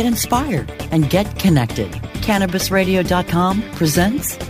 get inspired, and get connected. CannabisRadio.com presents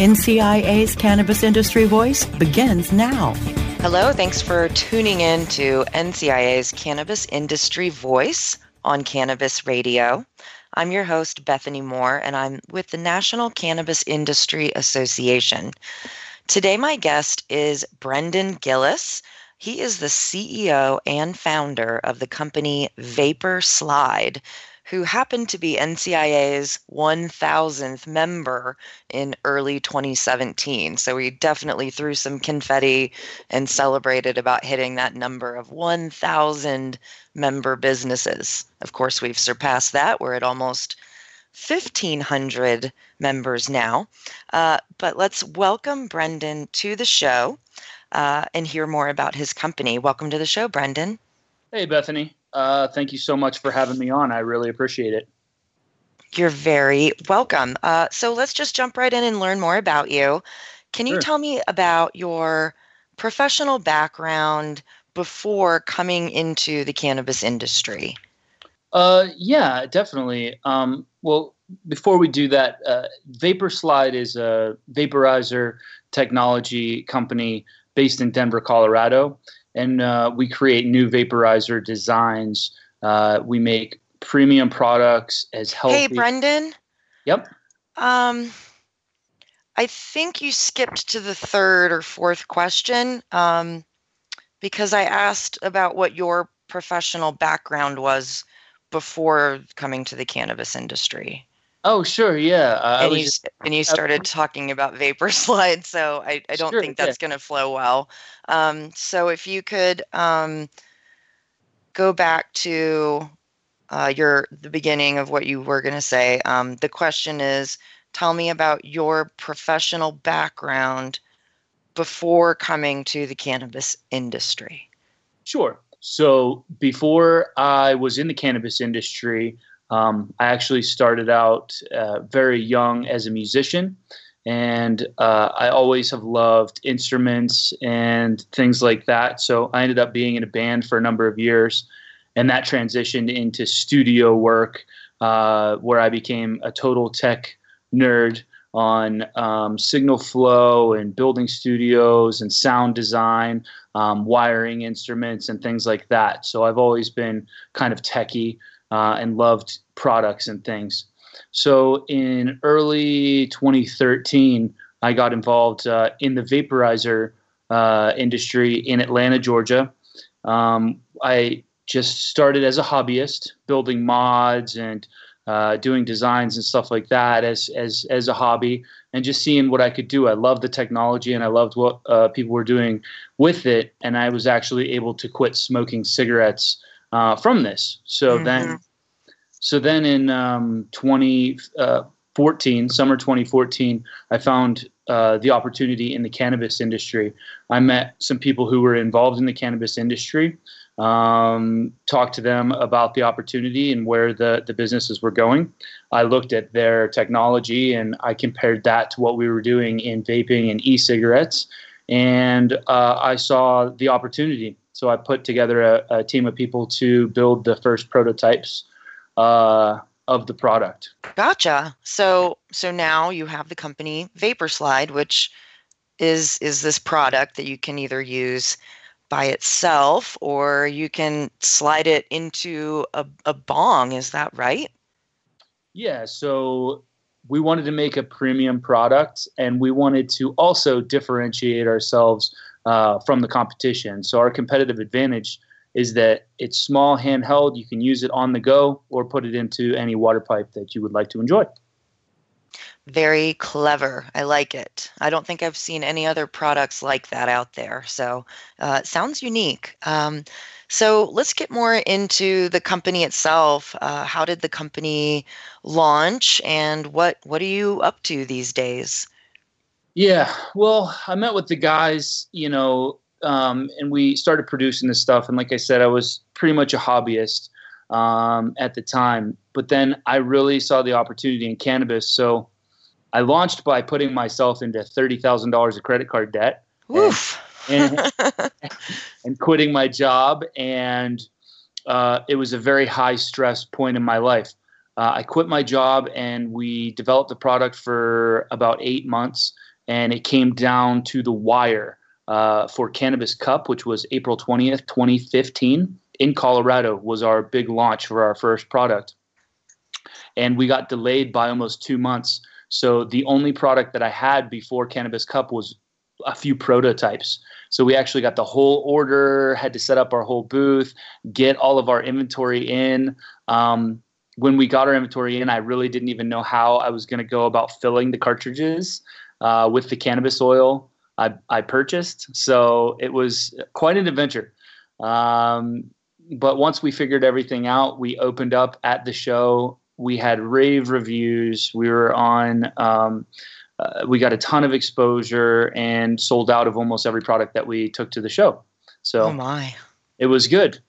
NCIA's Cannabis Industry Voice begins now. Hello, thanks for tuning in to NCIA's Cannabis Industry Voice on Cannabis Radio. I'm your host, Bethany Moore, and I'm with the National Cannabis Industry Association. Today, my guest is Brendan Gillis. He is the CEO and founder of the company Vapor Slide, who happened to be NCIA's 1000th member in early 2017. So we definitely threw some confetti and celebrated about hitting that number of 1000 member businesses. Of course, we've surpassed that. We're at almost 1,500 members now. Uh, but let's welcome Brendan to the show uh, and hear more about his company. Welcome to the show, Brendan. Hey, Bethany. Uh, thank you so much for having me on. I really appreciate it. You're very welcome. Uh, so let's just jump right in and learn more about you. Can you Sure. tell me about your professional background before coming into the cannabis industry? Uh, yeah, definitely. Um, well, before we do that, uh, Vapor Slide is a vaporizer technology company based in Denver, Colorado, and uh, we create new vaporizer designs. Uh, we make premium products as healthy. Hey, Brendan. Yep. Um, I think you skipped to the third or fourth question um, because I asked about what your professional background was before coming to the cannabis industry. Oh, sure. Yeah. Uh, I and was you, just- and you started talking about vapor slide, so I, I don't Sure, think yeah. that's going to flow well. Um, so if you could um, go back to uh, your the beginning of what you were going to say. Um, the question is, tell me about your professional background before coming to the cannabis industry. Sure. So before I was in the cannabis industry, um, I actually started out uh, very young as a musician. And uh, I always have loved instruments and things like that. So I ended up being in a band for a number of years. And that transitioned into studio work, uh, where I became a total tech nerd on um, signal flow and building studios and sound design um, wiring instruments and things like that. So I've always been kind of techie uh, and loved products and things. So in early 2013, I got involved uh, in the vaporizer uh, industry in Atlanta, Georgia. Um, I just started as a hobbyist, building mods and uh, doing designs and stuff like that as as as a hobby, and just seeing what I could do. I loved the technology and I loved what uh, people were doing with it, and I was actually able to quit smoking cigarettes uh, from this. So Mhm. then, so then in um, 2014, summer 2014, I found uh, the opportunity in the cannabis industry. I met some people who were involved in the cannabis industry, um, talked to them about the opportunity and where the, the businesses were going. I looked at their technology and I compared that to what we were doing in vaping and e cigarettes. And uh, I saw the opportunity. So I put together a, a team of people to build the first prototypes uh, of the product. Gotcha. So so now you have the company Vapor Slide, which is is this product that you can either use by itself or you can slide it into a, a bong. Is that right? Yeah, so we wanted to make a premium product and we wanted to also differentiate ourselves uh, from the competition. So our competitive advantage is that it's small, handheld. You can use it on the go or put it into any water pipe that you would like to enjoy. Very clever. I like it. I don't think I've seen any other products like that out there. So uh, sounds unique. Um, so let's get more into the company itself. Uh, how did the company launch, and what what are you up to these days? Yeah, well, I met with the guys, you know, um, and we started producing this stuff. And like I said, I was pretty much a hobbyist um, at the time. But then I really saw the opportunity in cannabis. So I launched by putting myself into $30,000 of credit card debt Woof. and, and quitting my job. And uh, it was a very high stress point in my life. Uh, I quit my job and we developed the product for about eight months. And it came down to the wire uh, for Cannabis Cup, which was April 20th, 2015 in Colorado was our big launch for our first product. And we got delayed by almost two months. So the only product that I had before Cannabis Cup was a few prototypes. So we actually got the whole order, had to set up our whole booth, get all of our inventory in. Um, when we got our inventory in, I really didn't even know how I was going to go about filling the cartridges uh, with the cannabis oil I, I purchased. So it was quite an adventure. Um, but once we figured everything out, we opened up at the show. We had rave reviews. We were on. Um, uh, we got a ton of exposure and sold out of almost every product that we took to the show. So oh my. it was good.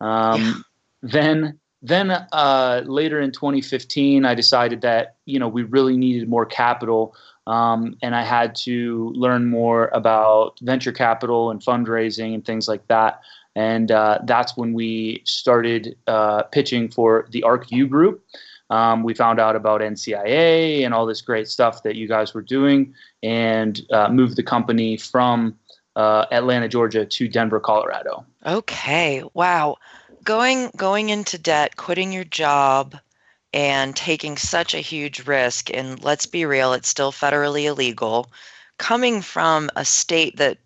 Um, Then, then uh, later in 2015, I decided that you know we really needed more capital, um, and I had to learn more about venture capital and fundraising and things like that. And uh, that's when we started uh, pitching for the ArcView group. Um, we found out about NCIA and all this great stuff that you guys were doing, and uh, moved the company from uh, Atlanta, Georgia, to Denver, Colorado. Okay. Wow. Going going into debt, quitting your job and taking such a huge risk and let's be real, it's still federally illegal. Coming from a state that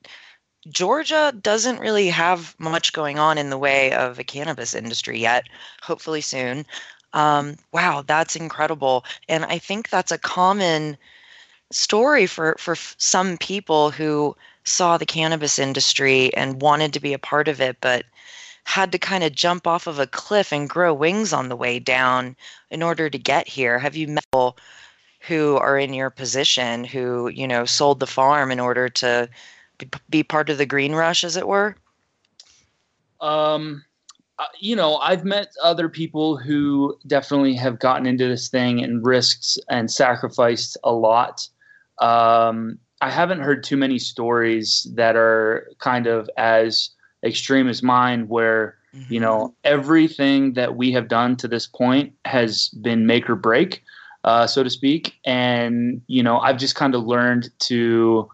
Georgia doesn't really have much going on in the way of a cannabis industry yet, hopefully soon. Um, wow, that's incredible. And I think that's a common story for, for some people who saw the cannabis industry and wanted to be a part of it, but had to kind of jump off of a cliff and grow wings on the way down in order to get here. Have you met people who are in your position who, you know, sold the farm in order to be, part of the green rush, as it were? Um, uh, you know, I've met other people who definitely have gotten into this thing and risked and sacrificed a lot. Um, I haven't heard too many stories that are kind of as extreme as mine, where you know everything that we have done to this point has been make or break, uh, so to speak. And you know, I've just kind of learned to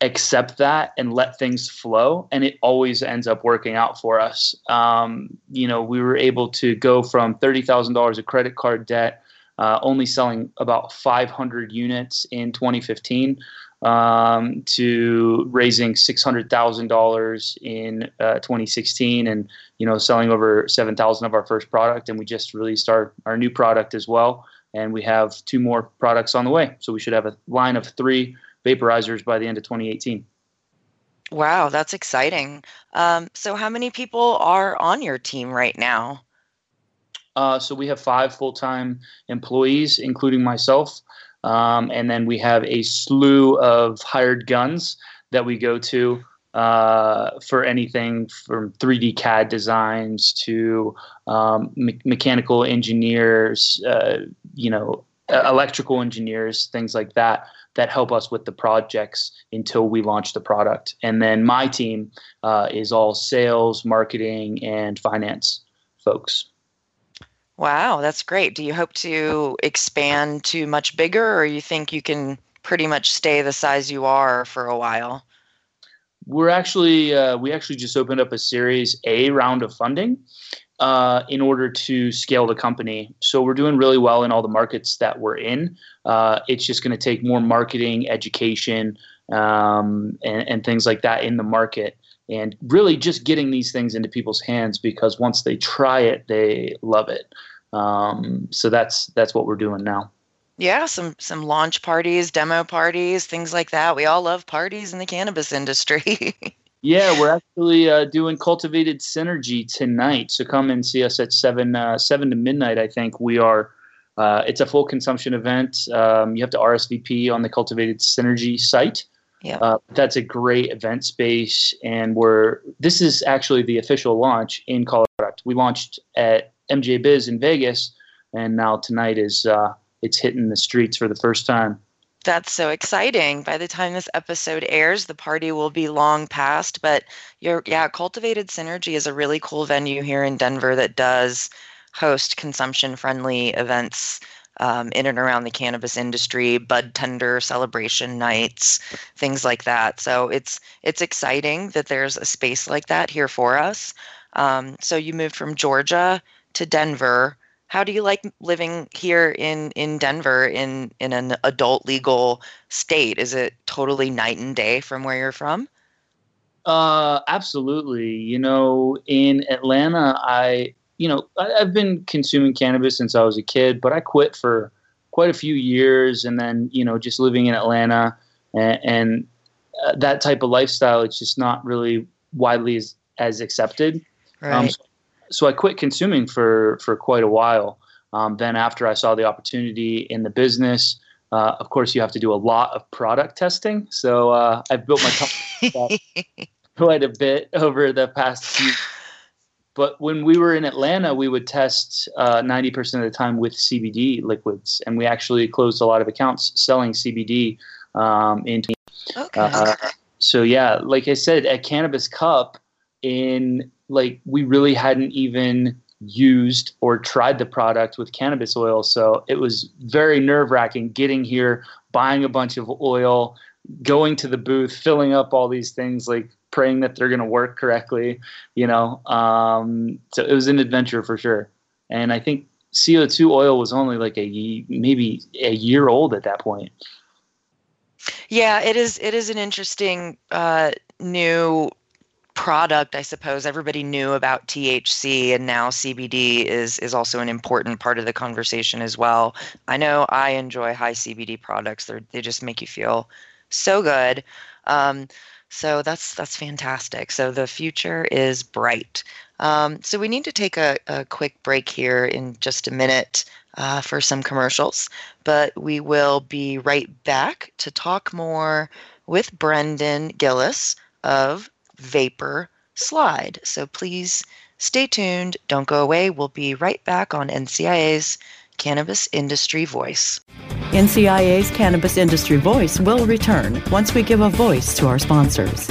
accept that and let things flow and it always ends up working out for us um, you know we were able to go from $30000 of credit card debt uh, only selling about 500 units in 2015 um, to raising $600000 in uh, 2016 and you know selling over 7000 of our first product and we just released our, our new product as well and we have two more products on the way so we should have a line of three vaporizers by the end of 2018. Wow, that's exciting. Um, so, how many people are on your team right now? Uh, so we have five full-time employees, including myself, um, and then we have a slew of hired guns that we go to uh, for anything from 3D CAD designs to um, me- mechanical engineers, uh, you know, electrical engineers, things like that that help us with the projects until we launch the product. And then my team uh, is all sales, marketing, and finance folks. Wow, that's great. Do you hope to expand to much bigger, or you think you can pretty much stay the size you are for a while? We're actually uh, we actually just opened up a Series A round of funding uh, in order to scale the company. So we're doing really well in all the markets that we're in. Uh, it's just going to take more marketing, education, um, and, and things like that in the market and really just getting these things into people's hands because once they try it, they love it. Um, so that's that's what we're doing now. Yeah, some some launch parties, demo parties, things like that. We all love parties in the cannabis industry. yeah, we're actually uh, doing cultivated synergy tonight. So come and see us at seven uh, seven to midnight. I think we are. Uh, it's a full consumption event. Um, you have to RSVP on the Cultivated Synergy site. Yeah. Uh, that's a great event space, and we're this is actually the official launch in Colorado. We launched at MJ Biz in Vegas, and now tonight is uh, it's hitting the streets for the first time. That's so exciting. By the time this episode airs, the party will be long past. But your yeah, Cultivated Synergy is a really cool venue here in Denver that does host consumption friendly events um, in and around the cannabis industry, bud tender celebration nights, things like that. So it's it's exciting that there's a space like that here for us. Um, so you moved from Georgia to Denver. How do you like living here in in Denver in in an adult legal state? Is it totally night and day from where you're from? Uh, absolutely. You know, in Atlanta, I you know, I, have been consuming cannabis since I was a kid, but I quit for quite a few years, and then you know, just living in Atlanta and, and uh, that type of lifestyle, it's just not really widely as, as accepted. Um, right. Um, so, so, I quit consuming for for quite a while. Um, then after I saw the opportunity in the business. Uh, of course, you have to do a lot of product testing. So uh, I've built my company quite a bit over the past few but when we were in Atlanta, we would test uh, 90% of the time with CBD liquids, and we actually closed a lot of accounts selling CBD um, in. Okay. Uh, so yeah, like I said, at Cannabis Cup, in like we really hadn't even used or tried the product with cannabis oil, so it was very nerve wracking getting here, buying a bunch of oil, going to the booth, filling up all these things like praying that they're going to work correctly, you know. Um, so it was an adventure for sure. And I think CO2 oil was only like a maybe a year old at that point. Yeah, it is. It is an interesting uh, new product, I suppose. Everybody knew about THC, and now CBD is is also an important part of the conversation as well. I know I enjoy high CBD products. They they just make you feel so good. Um, so that's that's fantastic. So the future is bright. Um, so we need to take a, a, quick break here in just a minute uh, for some commercials, but we will be right back to talk more with Brendan Gillis of Vapor Slide. So please stay tuned. Don't go away. We'll be right back on NCIA's Cannabis Industry Voice. NCIA's Cannabis Industry Voice will return once we give a voice to our sponsors.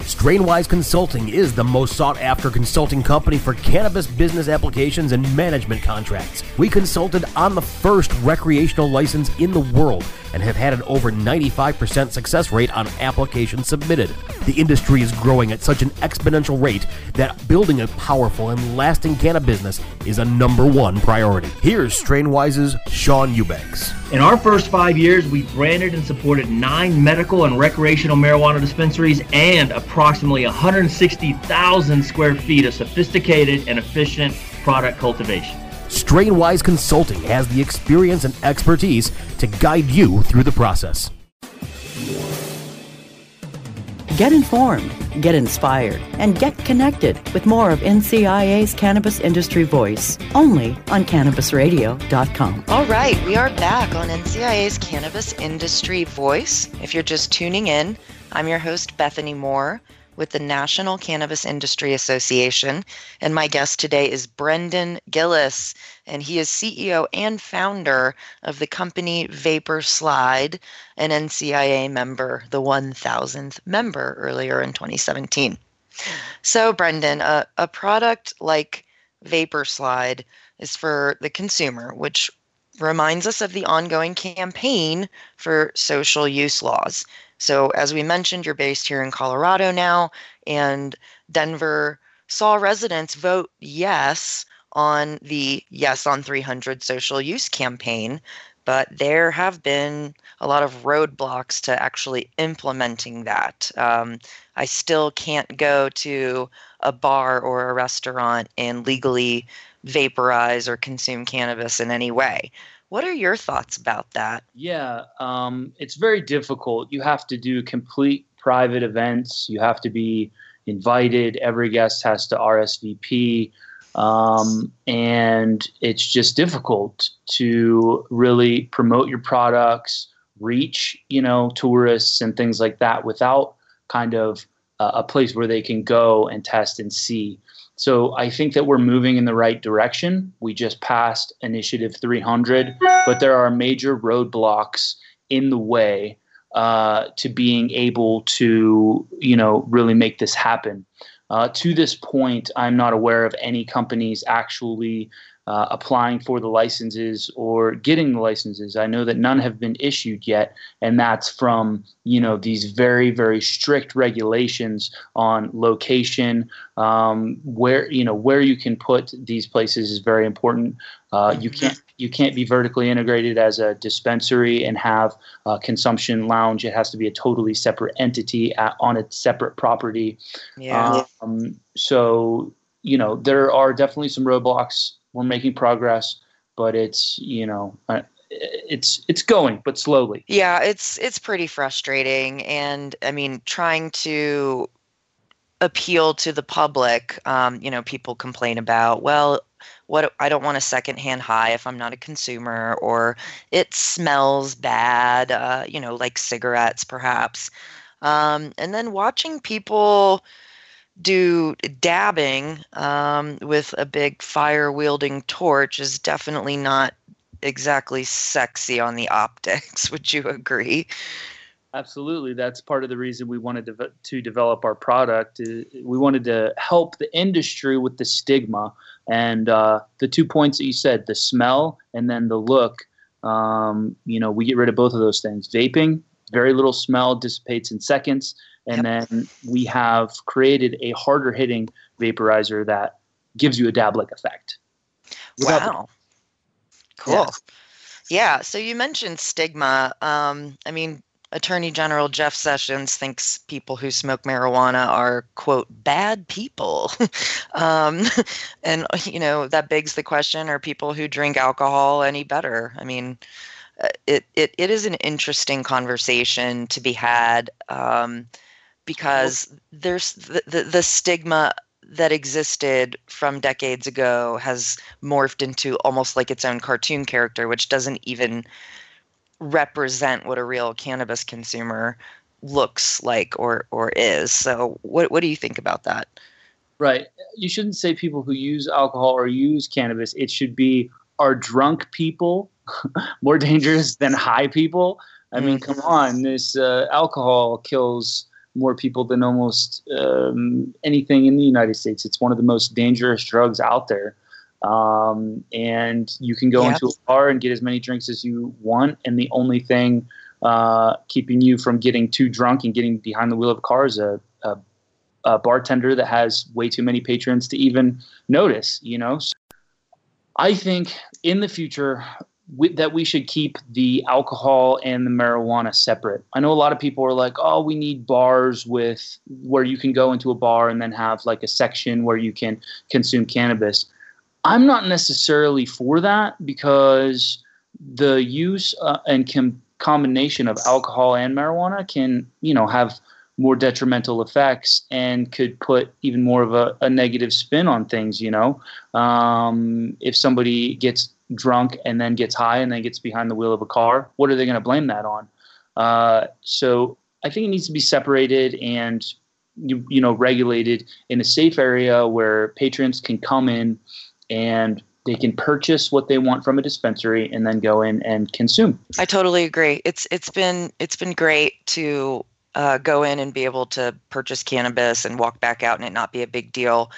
Strainwise Consulting is the most sought after consulting company for cannabis business applications and management contracts. We consulted on the first recreational license in the world and have had an over 95% success rate on applications submitted. The industry is growing at such an exponential rate that building a powerful and lasting cannabis business is a number one priority. Here's Strainwise's Sean Eubanks. In our first five years, we branded and supported nine medical and recreational marijuana dispensaries and approximately 160,000 square feet of sophisticated and efficient product cultivation. Strainwise Consulting has the experience and expertise to guide you through the process. Get informed, get inspired, and get connected with more of NCIA's Cannabis Industry Voice only on CannabisRadio.com. All right, we are back on NCIA's Cannabis Industry Voice. If you're just tuning in, I'm your host, Bethany Moore with the National Cannabis Industry Association. And my guest today is Brendan Gillis, and he is CEO and founder of the company Vapor Slide, an NCIA member, the 1000th member earlier in 2017. So, Brendan, a, a product like Vapor Slide is for the consumer, which reminds us of the ongoing campaign for social use laws. So, as we mentioned, you're based here in Colorado now, and Denver saw residents vote yes on the Yes on 300 social use campaign, but there have been a lot of roadblocks to actually implementing that. Um, I still can't go to a bar or a restaurant and legally vaporize or consume cannabis in any way. What are your thoughts about that? Yeah, um, it's very difficult. You have to do complete private events. You have to be invited. Every guest has to RSVP. Um, and it's just difficult to really promote your products, reach, you know, tourists and things like that without kind of uh, a place where they can go and test and see. So I think that we're moving in the right direction. We just passed Initiative 300, but there are major roadblocks in the way uh, to being able to, you know, really make this happen. Uh, to this point, I'm not aware of any companies actually uh, applying for the licenses or getting the licenses. I know that none have been issued yet, and that's from you know these very very strict regulations on location, um, where you know where you can put these places is very important. Uh, you can't you can't be vertically integrated as a dispensary and have a consumption lounge. It has to be a totally separate entity at, on its separate property. Yeah. Um, so you know there are definitely some roadblocks we're making progress, but it's you know it's it's going, but slowly. Yeah, it's it's pretty frustrating, and I mean, trying to appeal to the public. Um, you know, people complain about well. What I don't want a secondhand high if I'm not a consumer, or it smells bad, uh, you know, like cigarettes perhaps. Um, and then watching people do dabbing um, with a big fire wielding torch is definitely not exactly sexy on the optics. Would you agree? Absolutely. That's part of the reason we wanted to, to develop our product. We wanted to help the industry with the stigma and uh, the two points that you said the smell and then the look. Um, you know, we get rid of both of those things. Vaping, very little smell, dissipates in seconds and yep. then we have created a harder hitting vaporizer that gives you a dab like effect. Wow. The- cool. Yeah. yeah. So you mentioned stigma. Um, I mean, Attorney General Jeff Sessions thinks people who smoke marijuana are, quote, bad people. um, and, you know, that begs the question are people who drink alcohol any better? I mean, it, it, it is an interesting conversation to be had um, because there's the, the, the stigma that existed from decades ago has morphed into almost like its own cartoon character, which doesn't even represent what a real cannabis consumer looks like or or is. So what what do you think about that? Right. You shouldn't say people who use alcohol or use cannabis. It should be are drunk people more dangerous than high people? I mean, come mm-hmm. on. This uh, alcohol kills more people than almost um, anything in the United States. It's one of the most dangerous drugs out there. Um, and you can go yep. into a bar and get as many drinks as you want, and the only thing uh, keeping you from getting too drunk and getting behind the wheel of a car is a, a, a bartender that has way too many patrons to even notice. You know, so I think in the future that we should keep the alcohol and the marijuana separate. I know a lot of people are like, "Oh, we need bars with where you can go into a bar and then have like a section where you can consume cannabis." I'm not necessarily for that because the use uh, and com- combination of alcohol and marijuana can, you know, have more detrimental effects and could put even more of a, a negative spin on things. You know, um, if somebody gets drunk and then gets high and then gets behind the wheel of a car, what are they going to blame that on? Uh, so I think it needs to be separated and you, you know regulated in a safe area where patrons can come in and they can purchase what they want from a dispensary and then go in and consume. I totally agree. It's it's been it's been great to uh, go in and be able to purchase cannabis and walk back out and it not be a big deal.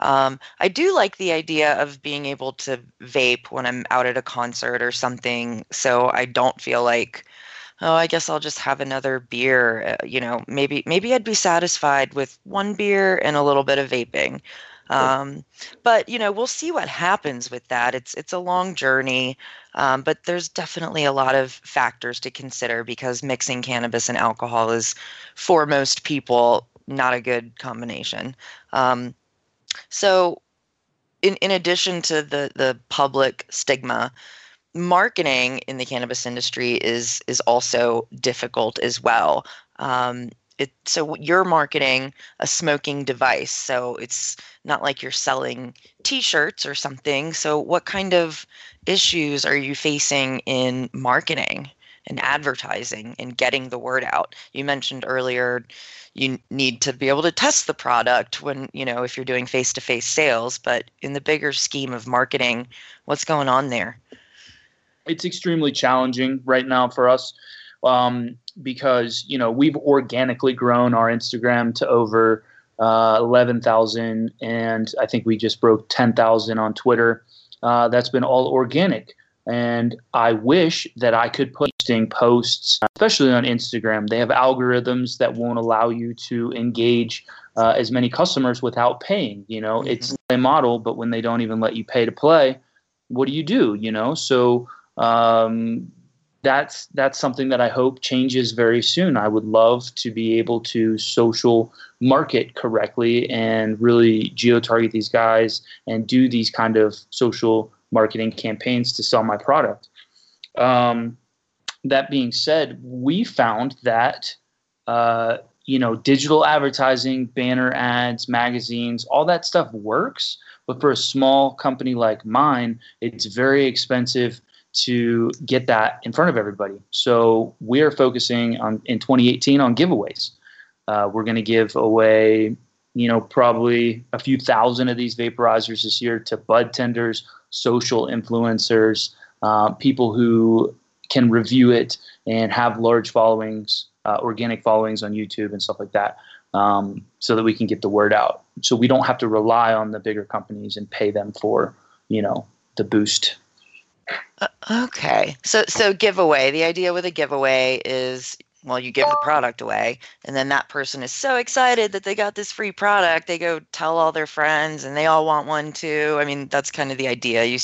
Um, I do like the idea of being able to vape when I'm out at a concert or something, so I don't feel like, oh, I guess I'll just have another beer. Uh, you know, maybe maybe I'd be satisfied with one beer and a little bit of vaping. Um, but you know, we'll see what happens with that. It's it's a long journey, um, but there's definitely a lot of factors to consider because mixing cannabis and alcohol is, for most people, not a good combination. Um, so, in in addition to the the public stigma, marketing in the cannabis industry is is also difficult as well. Um, it so you're marketing a smoking device. So it's not like you're selling t-shirts or something. So what kind of issues are you facing in marketing and advertising and getting the word out you mentioned earlier you need to be able to test the product when you know if you're doing face-to-face sales but in the bigger scheme of marketing what's going on there it's extremely challenging right now for us um, because you know we've organically grown our Instagram to over uh, 11,000, and I think we just broke 10,000 on Twitter. Uh, that's been all organic, and I wish that I could put posts, especially on Instagram. They have algorithms that won't allow you to engage uh, as many customers without paying. You know, mm-hmm. it's a model, but when they don't even let you pay to play, what do you do? You know, so um, that's that's something that I hope changes very soon. I would love to be able to social market correctly and really geo target these guys and do these kind of social marketing campaigns to sell my product. Um, that being said, we found that uh, you know digital advertising, banner ads, magazines, all that stuff works. But for a small company like mine, it's very expensive to get that in front of everybody. So we are focusing on in 2018 on giveaways. Uh, we're going to give away, you know, probably a few thousand of these vaporizers this year to bud tenders, social influencers, uh, people who can review it and have large followings, uh, organic followings on YouTube and stuff like that, um, so that we can get the word out. So we don't have to rely on the bigger companies and pay them for, you know, the boost uh, okay. So so giveaway. The idea with a giveaway is well, you give the product away, and then that person is so excited that they got this free product, they go tell all their friends, and they all want one too. I mean, that's kind of the idea. You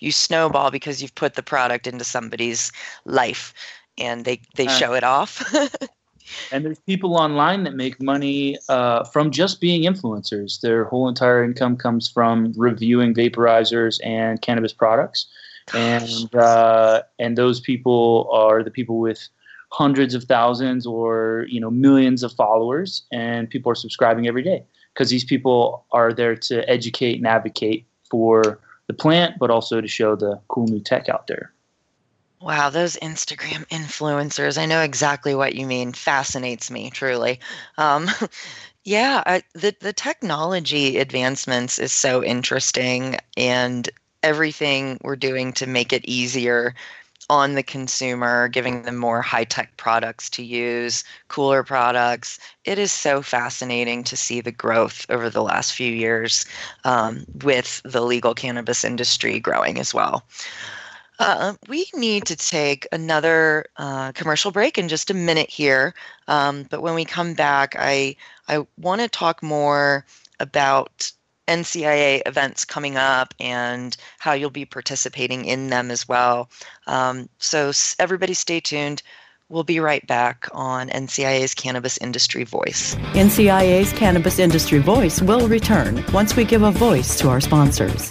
you snowball because you've put the product into somebody's life. and they they uh, show it off. and there's people online that make money uh, from just being influencers. Their whole entire income comes from reviewing vaporizers and cannabis products, and uh, and those people are the people with hundreds of thousands or you know millions of followers, and people are subscribing every day because these people are there to educate and advocate for the plant, but also to show the cool new tech out there. Wow, those Instagram influencers, I know exactly what you mean. Fascinates me, truly. Um, yeah, I, the, the technology advancements is so interesting, and everything we're doing to make it easier on the consumer, giving them more high tech products to use, cooler products. It is so fascinating to see the growth over the last few years um, with the legal cannabis industry growing as well. Uh, we need to take another uh, commercial break in just a minute here. Um, but when we come back, I I want to talk more about NCIA events coming up and how you'll be participating in them as well. Um, so everybody, stay tuned. We'll be right back on NCIA's Cannabis Industry Voice. NCIA's Cannabis Industry Voice will return once we give a voice to our sponsors.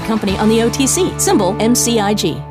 company on the OTC, symbol MCIG.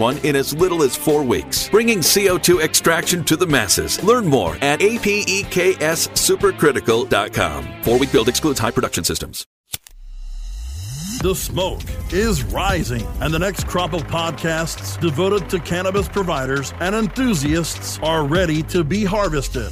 one in as little as four weeks, bringing CO2 extraction to the masses. Learn more at apexsupercritical.com. Four week build excludes high production systems. The smoke is rising, and the next crop of podcasts devoted to cannabis providers and enthusiasts are ready to be harvested.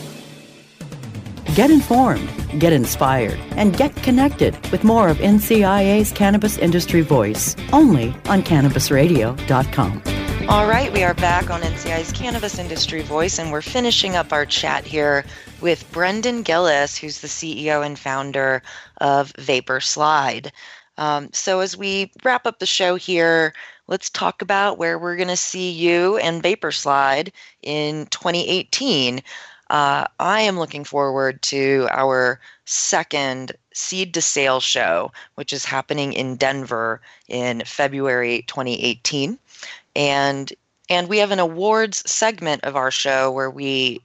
Get informed, get inspired, and get connected with more of NCIA's Cannabis Industry Voice only on CannabisRadio.com. All right, we are back on NCI's Cannabis Industry Voice, and we're finishing up our chat here with Brendan Gillis, who's the CEO and founder of Vapor Slide. Um, so, as we wrap up the show here, let's talk about where we're going to see you and Vapor Slide in 2018. Uh, I am looking forward to our second Seed to Sale show, which is happening in Denver in February 2018. And and we have an awards segment of our show where we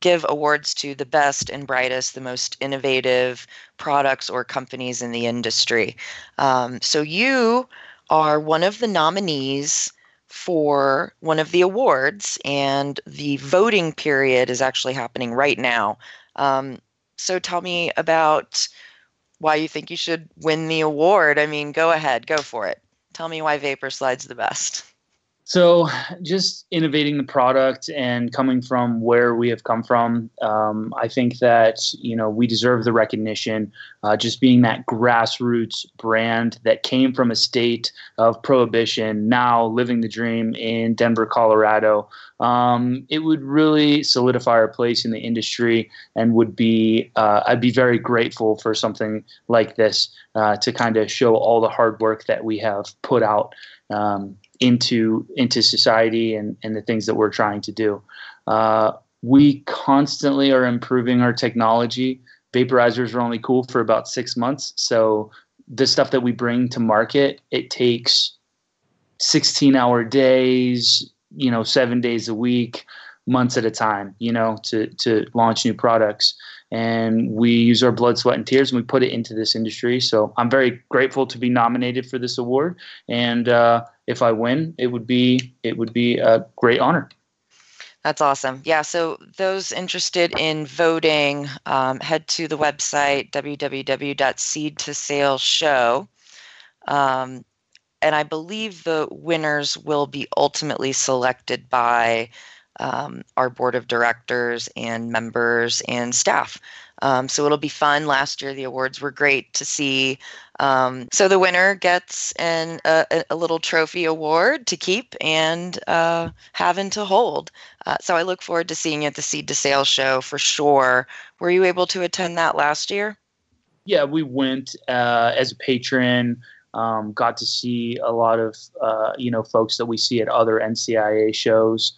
give awards to the best and brightest, the most innovative products or companies in the industry. Um, so you are one of the nominees for one of the awards, and the voting period is actually happening right now. Um, so tell me about why you think you should win the award. I mean, go ahead, go for it. Tell me why Vapor Slide's the best. So, just innovating the product and coming from where we have come from, um, I think that you know we deserve the recognition. Uh, just being that grassroots brand that came from a state of prohibition, now living the dream in Denver, Colorado, um, it would really solidify our place in the industry, and would be uh, I'd be very grateful for something like this uh, to kind of show all the hard work that we have put out. Um, into into society and, and the things that we're trying to do. Uh, we constantly are improving our technology. Vaporizers are only cool for about six months. So the stuff that we bring to market, it takes 16 hour days, you know, seven days a week, months at a time, you know, to, to launch new products. And we use our blood, sweat, and tears and we put it into this industry. So I'm very grateful to be nominated for this award. And uh, if I win, it would be it would be a great honor. That's awesome. Yeah. So those interested in voting, um, head to the website www.seed2saleshow. Um, and I believe the winners will be ultimately selected by um, our board of directors and members and staff. Um, so it'll be fun. Last year, the awards were great to see. Um, so the winner gets an, a, a, little trophy award to keep and uh, having to hold. Uh, so I look forward to seeing you at the Seed to Sale show for sure. Were you able to attend that last year? Yeah, we went uh, as a patron. Um, got to see a lot of uh, you know folks that we see at other NCIA shows.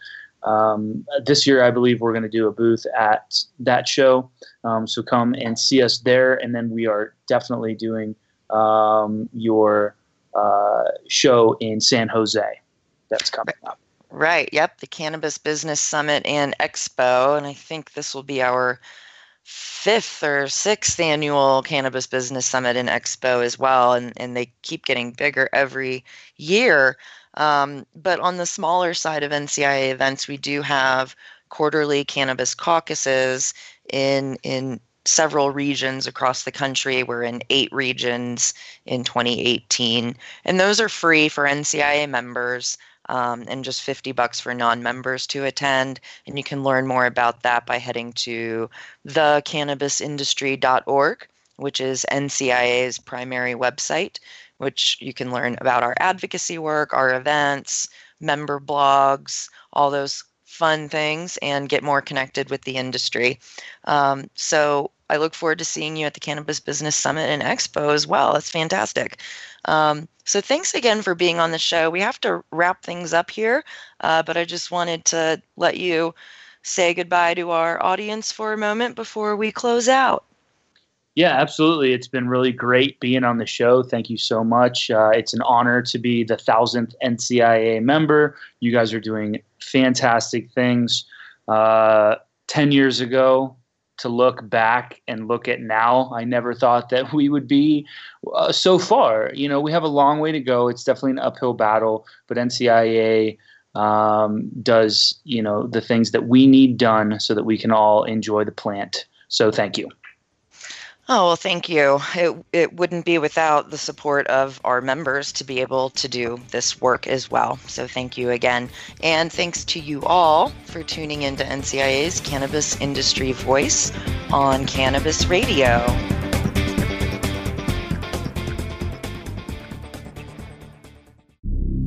Um, this year, I believe we're going to do a booth at that show. Um, so come and see us there. And then we are definitely doing um, your uh, show in San Jose that's coming up. Right. Yep. The Cannabis Business Summit and Expo. And I think this will be our fifth or sixth annual Cannabis Business Summit and Expo as well. And, and they keep getting bigger every year. Um, but on the smaller side of NCIA events, we do have quarterly cannabis caucuses in in several regions across the country. We're in eight regions in 2018, and those are free for NCIA members. Um, and just 50 bucks for non-members to attend and you can learn more about that by heading to thecannabisindustry.org which is ncia's primary website which you can learn about our advocacy work, our events, member blogs, all those fun things, and get more connected with the industry. Um, so I look forward to seeing you at the Cannabis Business Summit and Expo as well. That's fantastic. Um, so thanks again for being on the show. We have to wrap things up here, uh, but I just wanted to let you say goodbye to our audience for a moment before we close out. Yeah, absolutely. It's been really great being on the show. Thank you so much. Uh, it's an honor to be the thousandth NCIA member. You guys are doing fantastic things. Uh, 10 years ago, to look back and look at now, I never thought that we would be uh, so far. You know, we have a long way to go. It's definitely an uphill battle, but NCIA um, does, you know, the things that we need done so that we can all enjoy the plant. So thank you. Oh, well, thank you. It, it wouldn't be without the support of our members to be able to do this work as well. So, thank you again. And thanks to you all for tuning into NCIA's Cannabis Industry Voice on Cannabis Radio.